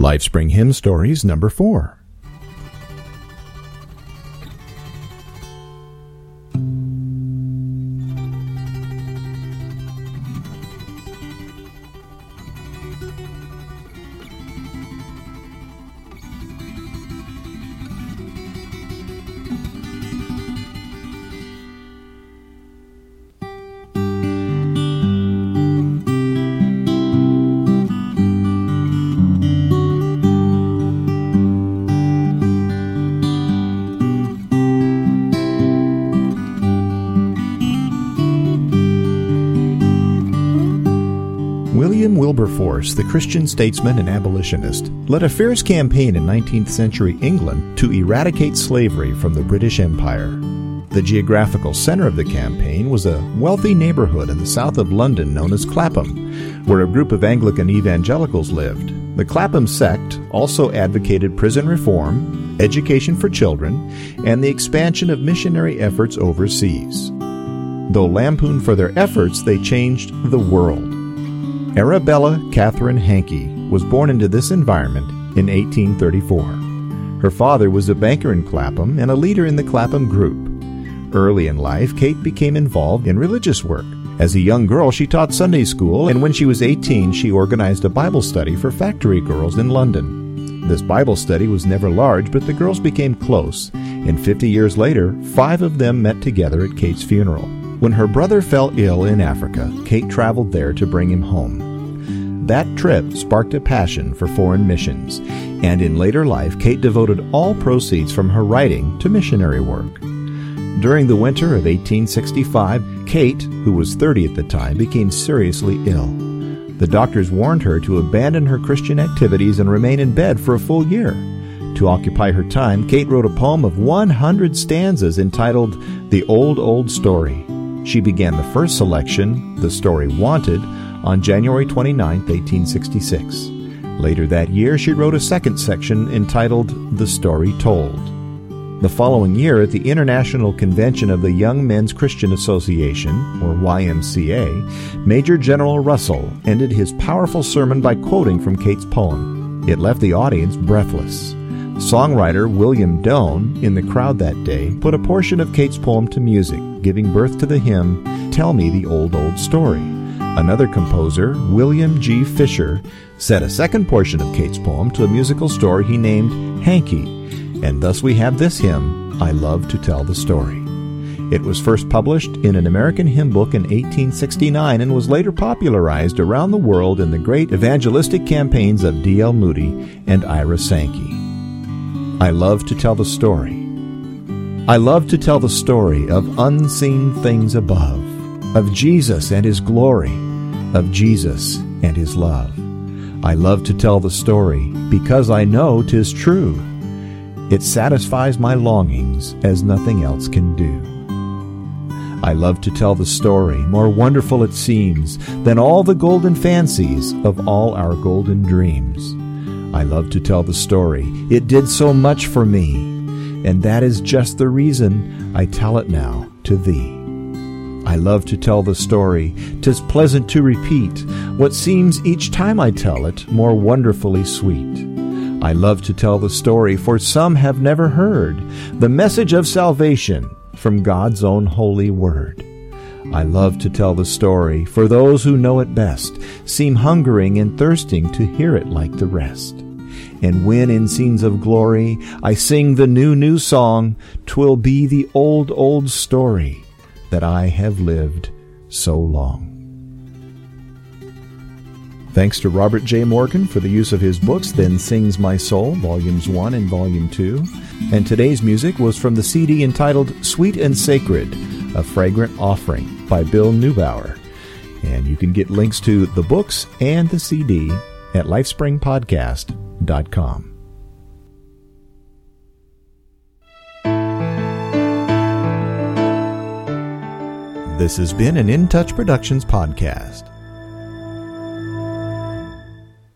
Lifespring Hymn Stories number 4. William Wilberforce, the Christian statesman and abolitionist, led a fierce campaign in 19th century England to eradicate slavery from the British Empire. The geographical center of the campaign was a wealthy neighborhood in the south of London known as Clapham, where a group of Anglican evangelicals lived. The Clapham sect also advocated prison reform, education for children, and the expansion of missionary efforts overseas. Though lampooned for their efforts, they changed the world. Arabella Katherine Hankey was born into this environment in 1834. Her father was a banker in Clapham and a leader in the Clapham group. Early in life, Kate became involved in religious work. As a young girl, she taught Sunday school, and when she was 18, she organized a Bible study for factory girls in London. This Bible study was never large, but the girls became close, and 50 years later, five of them met together at Kate's funeral. When her brother fell ill in Africa, Kate traveled there to bring him home. That trip sparked a passion for foreign missions, and in later life, Kate devoted all proceeds from her writing to missionary work. During the winter of 1865, Kate, who was 30 at the time, became seriously ill. The doctors warned her to abandon her Christian activities and remain in bed for a full year. To occupy her time, Kate wrote a poem of 100 stanzas entitled The Old Old Story. She began the first selection, The Story Wanted, on January 29, 1866. Later that year, she wrote a second section entitled The Story Told. The following year, at the International Convention of the Young Men's Christian Association, or YMCA, Major General Russell ended his powerful sermon by quoting from Kate's poem. It left the audience breathless. Songwriter William Doane, in the crowd that day, put a portion of Kate's poem to music, giving birth to the hymn, Tell Me the Old Old Story. Another composer, William G. Fischer, set a second portion of Kate's poem to a musical story he named Hankey, and thus we have this hymn, I Love to Tell the Story. It was first published in an American hymn book in 1869 and was later popularized around the world in the great evangelistic campaigns of D.L. Moody and Ira Sankey. I love to tell the story. I love to tell the story of unseen things above, of Jesus and His glory, of Jesus and His love. I love to tell the story because I know 'tis true. It satisfies my longings as nothing else can do. I love to tell the story, more wonderful it seems than all the golden fancies of all our golden dreams. I love to tell the story, it did so much for me, and that is just the reason I tell it now to thee. I love to tell the story, 'tis pleasant to repeat what seems each time I tell it more wonderfully sweet. I love to tell the story, for some have never heard the message of salvation from God's own holy word. I love to tell the story, for those who know it best seem hungering and thirsting to hear it like the rest. And when in scenes of glory I sing the new, new song, 'twill be the old, old story that I have lived so long. Thanks to Robert J. Morgan for the use of his books, Then Sings My Soul, Volumes 1 and Volume 2. And today's music was from the CD entitled Sweet and Sacred, A Fragrant Offering by Bill Neubauer. And you can get links to the books and the CD at lifespringpodcast.com. This has been an In Touch Productions podcast.